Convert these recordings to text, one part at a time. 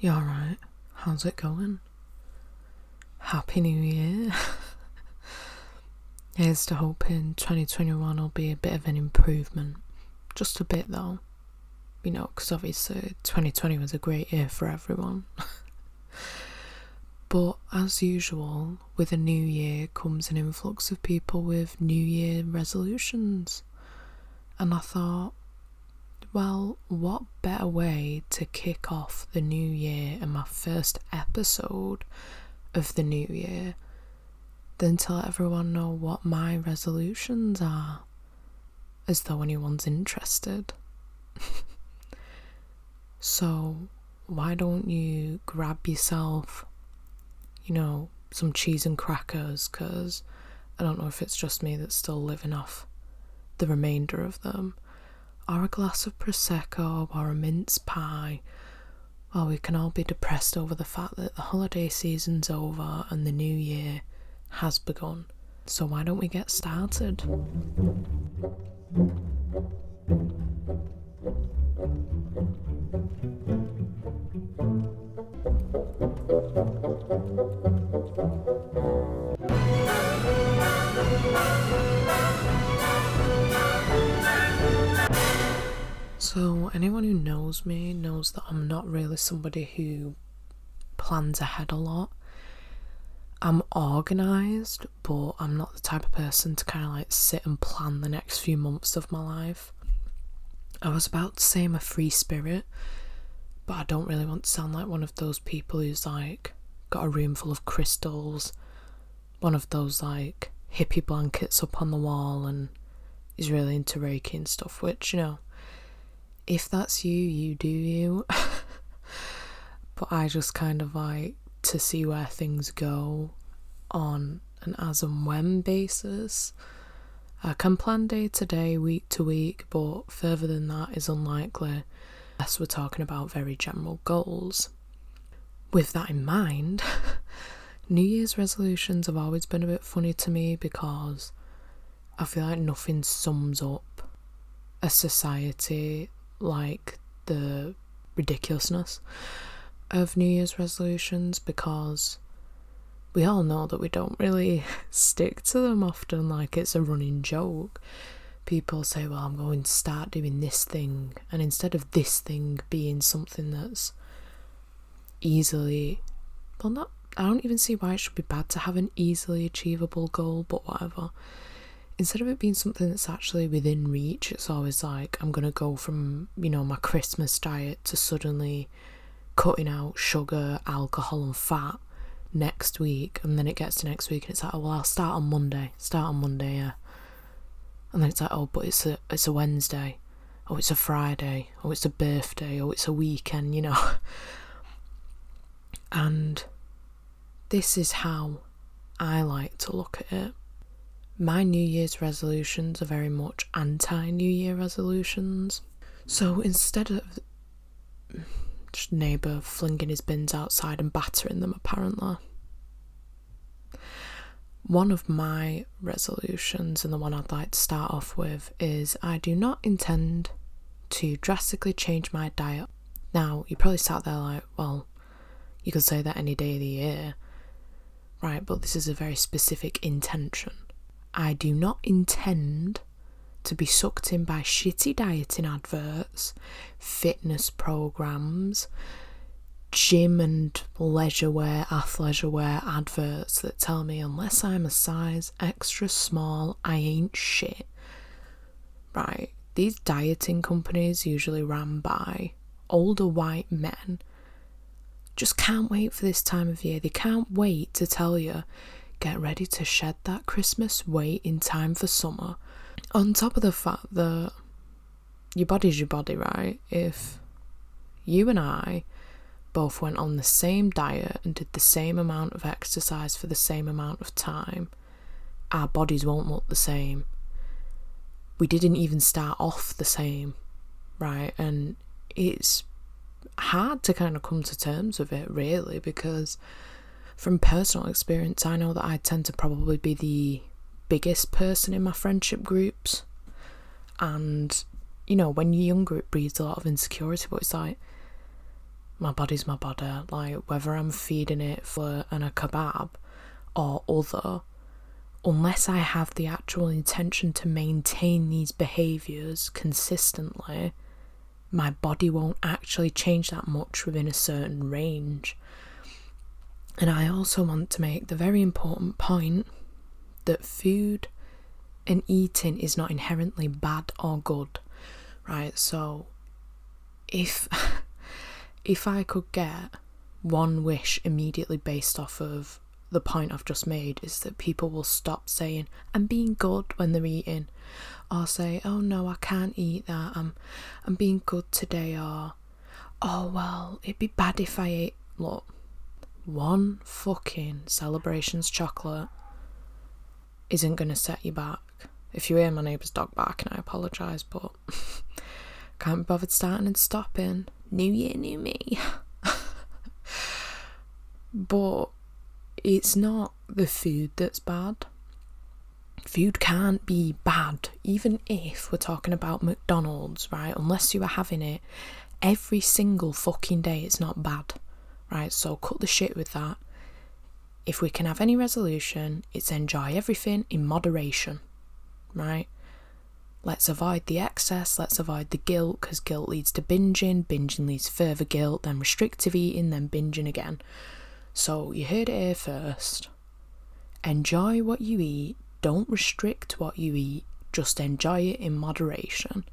You alright? How's it going? Happy New Year. Here's to hoping 2021 will be a bit of an improvement. Just a bit though. You know, because obviously 2020 was a great year for everyone. but as usual, with a new year comes an influx of people with New Year resolutions. And I thought, well, what better way to kick off the new year and my first episode of the new year than to let everyone know what my resolutions are, as though anyone's interested. so, why don't you grab yourself, you know, some cheese and crackers? Because I don't know if it's just me that's still living off the remainder of them or a glass of Prosecco or a mince pie, while we can all be depressed over the fact that the holiday season's over and the new year has begun. So, why don't we get started? So, anyone who knows me knows that I'm not really somebody who plans ahead a lot. I'm organised, but I'm not the type of person to kind of like sit and plan the next few months of my life. I was about to say I'm a free spirit, but I don't really want to sound like one of those people who's like got a room full of crystals, one of those like hippie blankets up on the wall, and is really into Reiki and stuff, which, you know, if that's you, you do you. but I just kind of like to see where things go on an as and when basis. I can plan day to day, week to week, but further than that is unlikely unless we're talking about very general goals. With that in mind, New Year's resolutions have always been a bit funny to me because I feel like nothing sums up a society like the ridiculousness of New Year's resolutions because we all know that we don't really stick to them often, like it's a running joke. People say, Well, I'm going to start doing this thing, and instead of this thing being something that's easily, well, not, I don't even see why it should be bad to have an easily achievable goal, but whatever instead of it being something that's actually within reach, it's always like I'm gonna go from, you know, my Christmas diet to suddenly cutting out sugar, alcohol, and fat next week. And then it gets to next week and it's like, oh, well, I'll start on Monday. Start on Monday, yeah. And then it's like, oh, but it's a, it's a Wednesday. Oh, it's a Friday. Oh, it's a birthday. Oh, it's a weekend, you know. and this is how I like to look at it my New Year's resolutions are very much anti New Year resolutions. So instead of neighbour flinging his bins outside and battering them, apparently, one of my resolutions, and the one I'd like to start off with, is I do not intend to drastically change my diet. Now, you probably sat there like, well, you could say that any day of the year, right? But this is a very specific intention. I do not intend to be sucked in by shitty dieting adverts, fitness programs, gym and leisure wear, athleisure wear adverts that tell me unless I'm a size extra small, I ain't shit. Right, these dieting companies, usually ran by older white men, just can't wait for this time of year. They can't wait to tell you get ready to shed that Christmas weight in time for summer. On top of the fact that your body's your body, right? If you and I both went on the same diet and did the same amount of exercise for the same amount of time, our bodies won't look the same. We didn't even start off the same, right? And it's hard to kind of come to terms with it, really, because from personal experience, I know that I tend to probably be the biggest person in my friendship groups. And, you know, when you're younger, it breeds a lot of insecurity, but it's like, My body's my body. Like, whether I'm feeding it for an, a kebab or other, unless I have the actual intention to maintain these behaviours consistently, my body won't actually change that much within a certain range. And I also want to make the very important point that food and eating is not inherently bad or good, right? So if if I could get one wish immediately based off of the point I've just made is that people will stop saying I'm being good when they're eating or say, Oh no, I can't eat that, I'm I'm being good today or Oh well, it'd be bad if I ate look one fucking celebrations chocolate isn't gonna set you back. If you hear my neighbour's dog barking, I apologise, but can't be bothered starting and stopping. New year, new me. but it's not the food that's bad. Food can't be bad, even if we're talking about McDonald's, right? Unless you are having it every single fucking day, it's not bad, right? So cut the shit with that. If we can have any resolution, it's enjoy everything in moderation, right? Let's avoid the excess, let's avoid the guilt, because guilt leads to binging, binging leads to further guilt, then restrictive eating, then binging again. So you heard it here first. Enjoy what you eat, don't restrict what you eat, just enjoy it in moderation.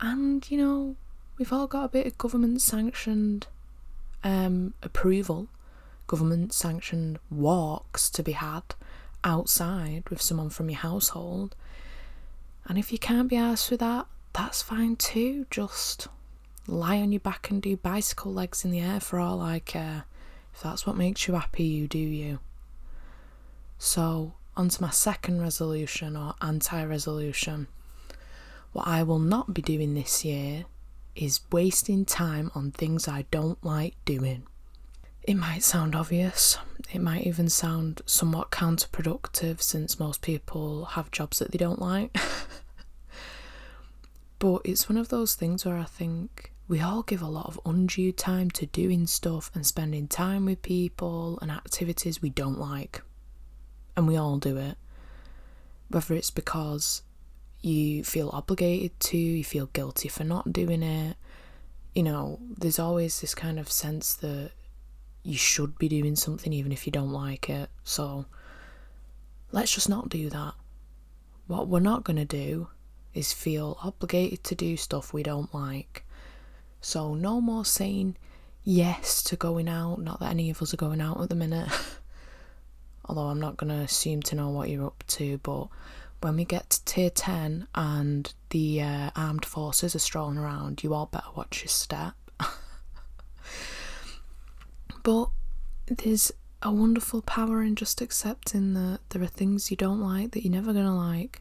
And, you know, we've all got a bit of government sanctioned um, approval, government sanctioned walks to be had outside with someone from your household. And if you can't be asked for that, that's fine too. Just lie on your back and do bicycle legs in the air for all I care. If that's what makes you happy, you do you. So, on to my second resolution or anti resolution. What I will not be doing this year is wasting time on things I don't like doing. It might sound obvious, it might even sound somewhat counterproductive since most people have jobs that they don't like. but it's one of those things where I think we all give a lot of undue time to doing stuff and spending time with people and activities we don't like. And we all do it. Whether it's because you feel obligated to, you feel guilty for not doing it. You know, there's always this kind of sense that you should be doing something even if you don't like it. So let's just not do that. What we're not going to do is feel obligated to do stuff we don't like. So no more saying yes to going out, not that any of us are going out at the minute. Although I'm not going to assume to know what you're up to, but when we get to tier 10 and the uh, armed forces are strolling around, you all better watch your step. but there's a wonderful power in just accepting that there are things you don't like that you're never going to like.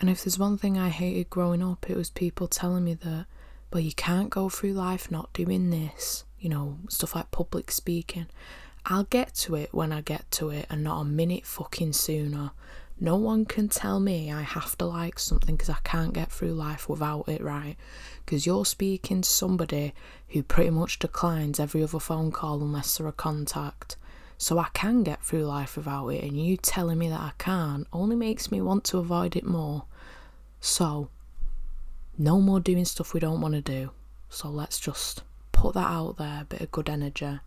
And if there's one thing I hated growing up, it was people telling me that, well, you can't go through life not doing this, you know, stuff like public speaking. I'll get to it when I get to it and not a minute fucking sooner. No one can tell me I have to like something because I can't get through life without it, right? Because you're speaking to somebody who pretty much declines every other phone call unless they're a contact. So I can get through life without it, and you telling me that I can't only makes me want to avoid it more. So, no more doing stuff we don't want to do. So let's just put that out there, bit of good energy.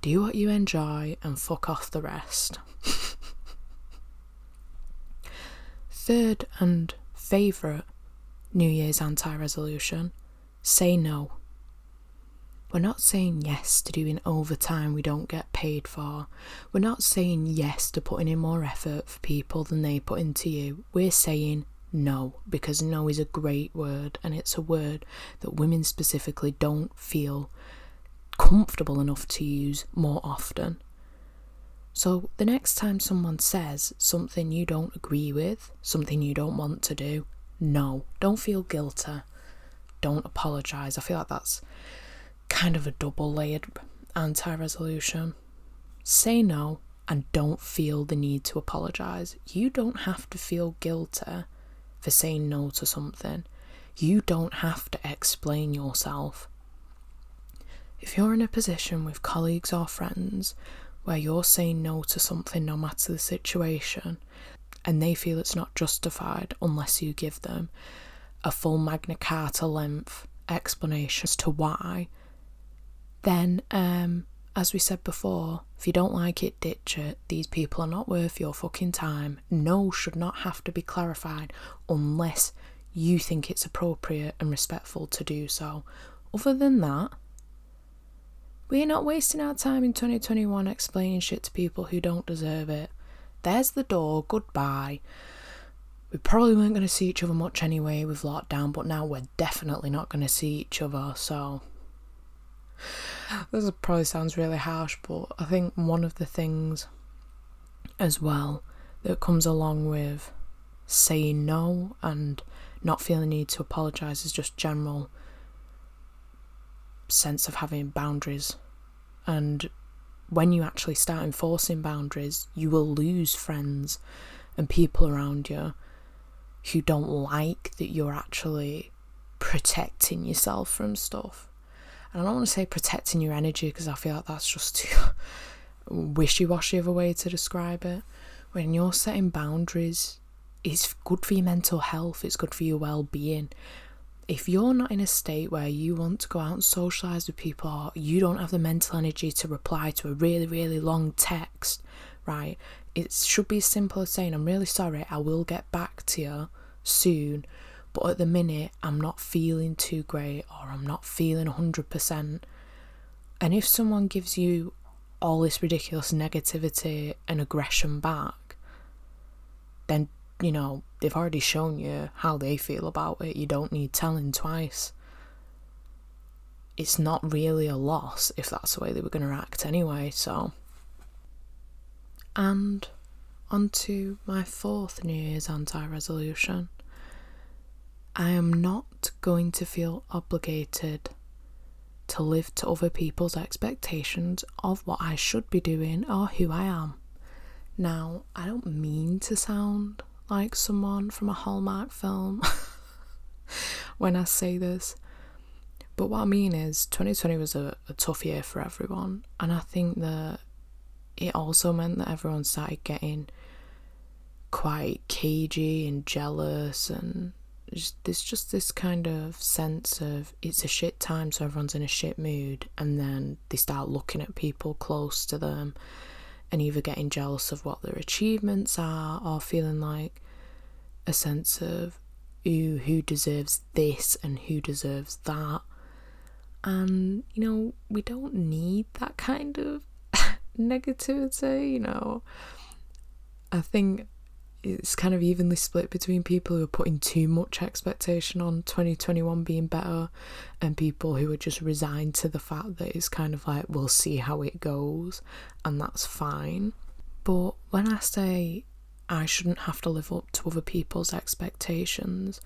Do what you enjoy and fuck off the rest. Third and favourite New Year's anti resolution say no. We're not saying yes to doing overtime we don't get paid for. We're not saying yes to putting in more effort for people than they put into you. We're saying no because no is a great word and it's a word that women specifically don't feel comfortable enough to use more often. So the next time someone says something you don't agree with, something you don't want to do, no, don't feel guilty. Don't apologise. I feel like that's kind of a double layered anti resolution. Say no and don't feel the need to apologise. You don't have to feel guilty for saying no to something. You don't have to explain yourself. if you're in a position with colleagues or friends where you're saying no to something no matter the situation, and they feel it's not justified unless you give them a full Magna Carta length explanation as to why, then, um, as we said before, if you don't like it, ditch it. These people are not worth your fucking time. No should not have to be clarified unless you think it's appropriate and respectful to do so. Other than that, we're not wasting our time in 2021 explaining shit to people who don't deserve it. There's the door, goodbye. We probably weren't going to see each other much anyway with lockdown, but now we're definitely not going to see each other, so. This probably sounds really harsh, but I think one of the things as well that comes along with saying no and not feeling the need to apologise is just general sense of having boundaries. And when you actually start enforcing boundaries, you will lose friends and people around you who don't like that you're actually protecting yourself from stuff. And I don't want to say protecting your energy because I feel like that's just too wishy washy of a way to describe it. When you're setting boundaries, it's good for your mental health, it's good for your well being if you're not in a state where you want to go out and socialize with people or you don't have the mental energy to reply to a really, really long text, right? It should be as simple as saying, I'm really sorry, I will get back to you soon, but at the minute, I'm not feeling too great or I'm not feeling 100%. And if someone gives you all this ridiculous negativity and aggression back, then you know, they've already shown you how they feel about it. You don't need telling twice. It's not really a loss if that's the way they were going to act anyway, so. And on to my fourth New Year's anti resolution. I am not going to feel obligated to live to other people's expectations of what I should be doing or who I am. Now, I don't mean to sound like someone from a Hallmark film when I say this. But what I mean is, 2020 was a, a tough year for everyone, and I think that it also meant that everyone started getting quite cagey and jealous, and just, there's just this kind of sense of it's a shit time, so everyone's in a shit mood, and then they start looking at people close to them and either getting jealous of what their achievements are or feeling like a sense of ooh, who deserves this and who deserves that. And, you know, we don't need that kind of negativity, you know. I think it's kind of evenly split between people who are putting too much expectation on 2021 being better and people who are just resigned to the fact that it's kind of like we'll see how it goes and that's fine. But when I say I shouldn't have to live up to other people's expectations,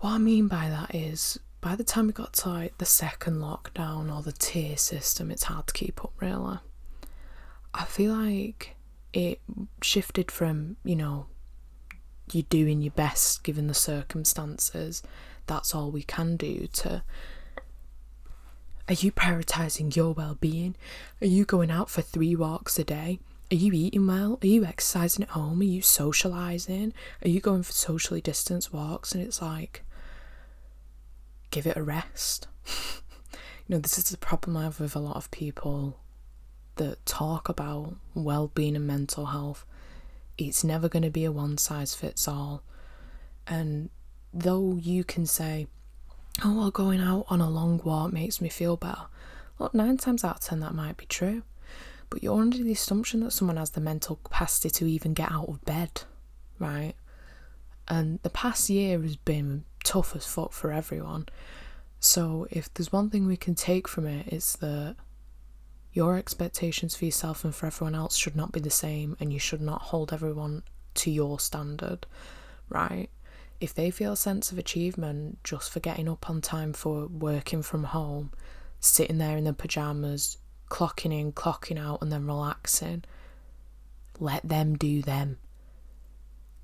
what I mean by that is by the time we got to like the second lockdown or the tier system, it's hard to keep up really. I feel like it shifted from, you know, you doing your best given the circumstances, that's all we can do, to are you prioritizing your well being? Are you going out for three walks a day? Are you eating well? Are you exercising at home? Are you socializing? Are you going for socially distanced walks? And it's like, give it a rest. you know, this is the problem I have with a lot of people that talk about well being and mental health, it's never going to be a one size fits all. And though you can say, oh, well, going out on a long walk makes me feel better, look, nine times out of ten that might be true. But you're under the assumption that someone has the mental capacity to even get out of bed, right? And the past year has been tough as fuck for everyone. So if there's one thing we can take from it, it's that your expectations for yourself and for everyone else should not be the same, and you should not hold everyone to your standard, right? If they feel a sense of achievement just for getting up on time for working from home, sitting there in their pajamas, clocking in, clocking out, and then relaxing, let them do them.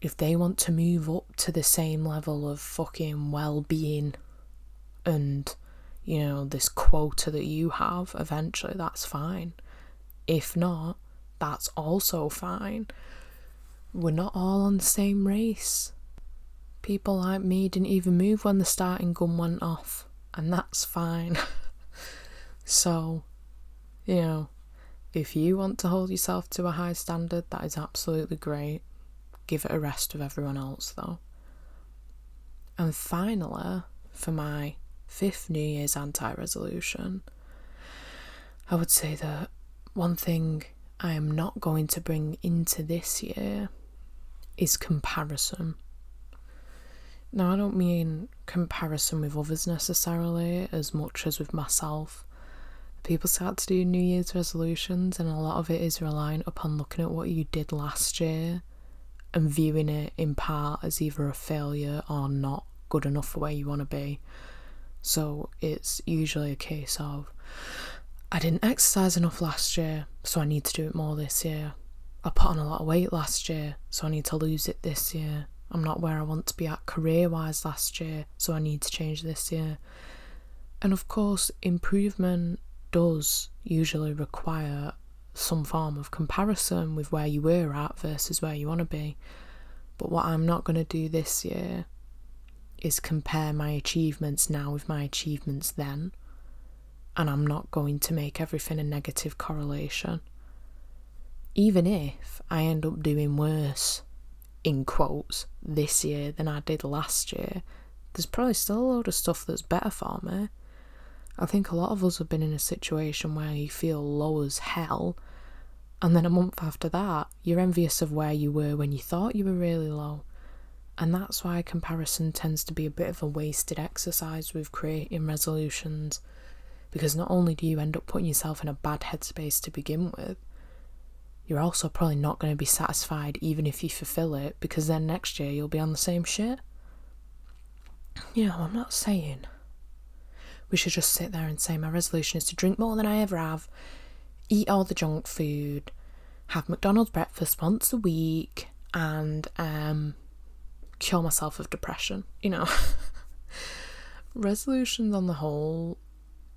If they want to move up to the same level of fucking well being and you know, this quota that you have eventually, that's fine. If not, that's also fine. We're not all on the same race. People like me didn't even move when the starting gun went off, and that's fine. so, you know, if you want to hold yourself to a high standard, that is absolutely great. Give it a rest of everyone else, though. And finally, for my fifth New Year's anti resolution, I would say that one thing I am not going to bring into this year is comparison. Now, I don't mean comparison with others necessarily as much as with myself. People start to do New Year's resolutions, and a lot of it is reliant upon looking at what you did last year and viewing it in part as either a failure or not good enough for where you want to be. So it's usually a case of I didn't exercise enough last year, so I need to do it more this year. I put on a lot of weight last year, so I need to lose it this year. I'm not where I want to be at career wise last year, so I need to change this year. And of course, improvement does usually require some form of comparison with where you were at versus where you want to be. But what I'm not going to do this year is compare my achievements now with my achievements then. And I'm not going to make everything a negative correlation. Even if I end up doing worse, in quotes, this year than I did last year, there's probably still a load of stuff that's better for me. I think a lot of us have been in a situation where you feel low as hell, and then a month after that, you're envious of where you were when you thought you were really low. And that's why comparison tends to be a bit of a wasted exercise with creating resolutions, because not only do you end up putting yourself in a bad headspace to begin with, you're also probably not going to be satisfied even if you fulfill it, because then next year you'll be on the same shit. You know, I'm not saying we should just sit there and say my resolution is to drink more than I ever have, eat all the junk food, have McDonald's breakfast once a week, and um, cure myself of depression. You know, resolutions on the whole,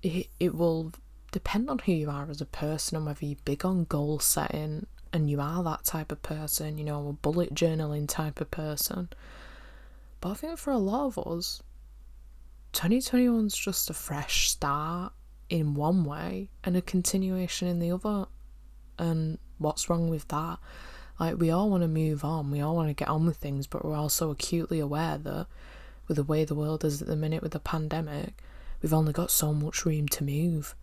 it, it will depend on who you are as a person and whether you're big on goal setting and you are that type of person, you know, a bullet journaling type of person. But I think for a lot of us, 2021 is just a fresh start in one way and a continuation in the other. And what's wrong with that? Like, we all want to move on, we all want to get on with things, but we're also acutely aware that with the way the world is at the minute with the pandemic, we've only got so much room to move.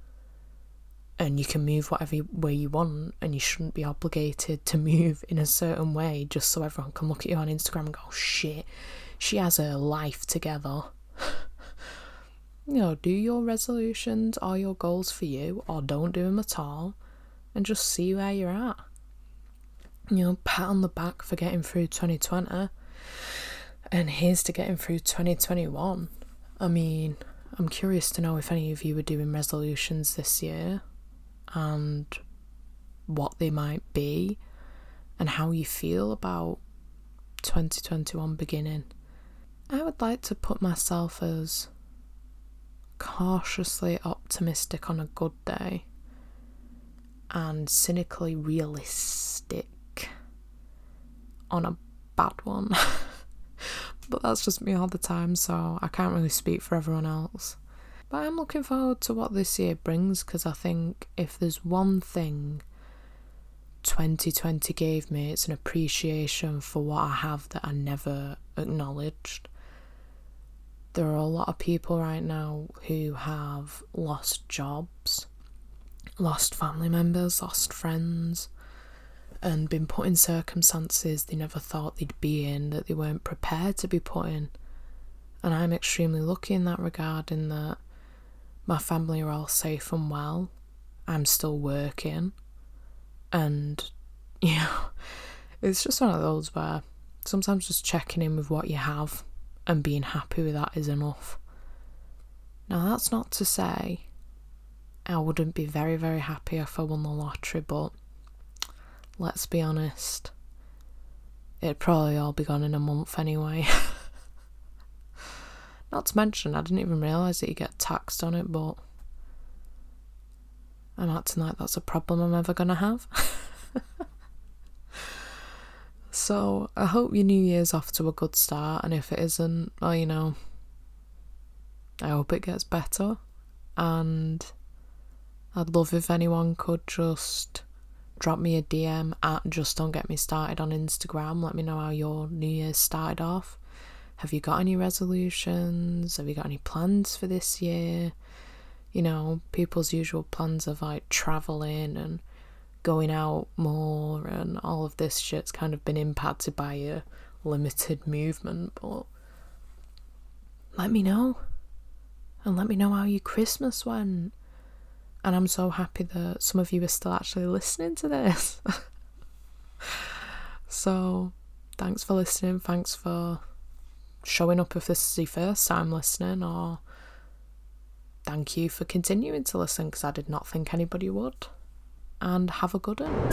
And you can move whatever way you want, and you shouldn't be obligated to move in a certain way just so everyone can look at you on Instagram and go, oh, shit, she has her life together. you know, do your resolutions or your goals for you, or don't do them at all, and just see where you're at you know, pat on the back for getting through 2020. And here's to getting through 2021. I mean, I'm curious to know if any of you are doing resolutions this year and what they might be and how you feel about 2021 beginning. I would like to put myself as cautiously optimistic on a good day and cynically realistic on a bad one. but that's just me all the time, so I can't really speak for everyone else. But I'm looking forward to what this year brings because I think if there's one thing 2020 gave me, it's an appreciation for what I have that I never acknowledged. There are a lot of people right now who have lost jobs, lost family members, lost friends, and been put in circumstances they never thought they'd be in, that they weren't prepared to be put in. And I'm extremely lucky in that regard, in that my family are all safe and well. I'm still working. And, know, it's just one of those where sometimes just checking in with what you have and being happy with that is enough. Now, that's not to say I wouldn't be very, very happy if I won the lottery, but let's be honest. It'd probably all be gone in a month anyway. Not to mention, I didn't even realise that you get taxed on it, but I'm acting like that's a problem I'm ever to have. so I hope your New Year's off to a good start, and if it isn't, well, you know, I hope it gets better. And I'd love if anyone could just drop me a DM at just don't get me started on Instagram. Let me know how your New Year's started off. Have you got any resolutions? Have you got any plans for this year? You know, people's usual plans of like traveling and going out more and all of this shit's kind of been impacted by a limited movement, but let me know. And let me know how your Christmas went. And I'm so happy that some of you are still actually listening to this. so, thanks for listening. Thanks for showing up if this is your first time listening, or thank you for continuing to listen because I did not think anybody would. And have a good one.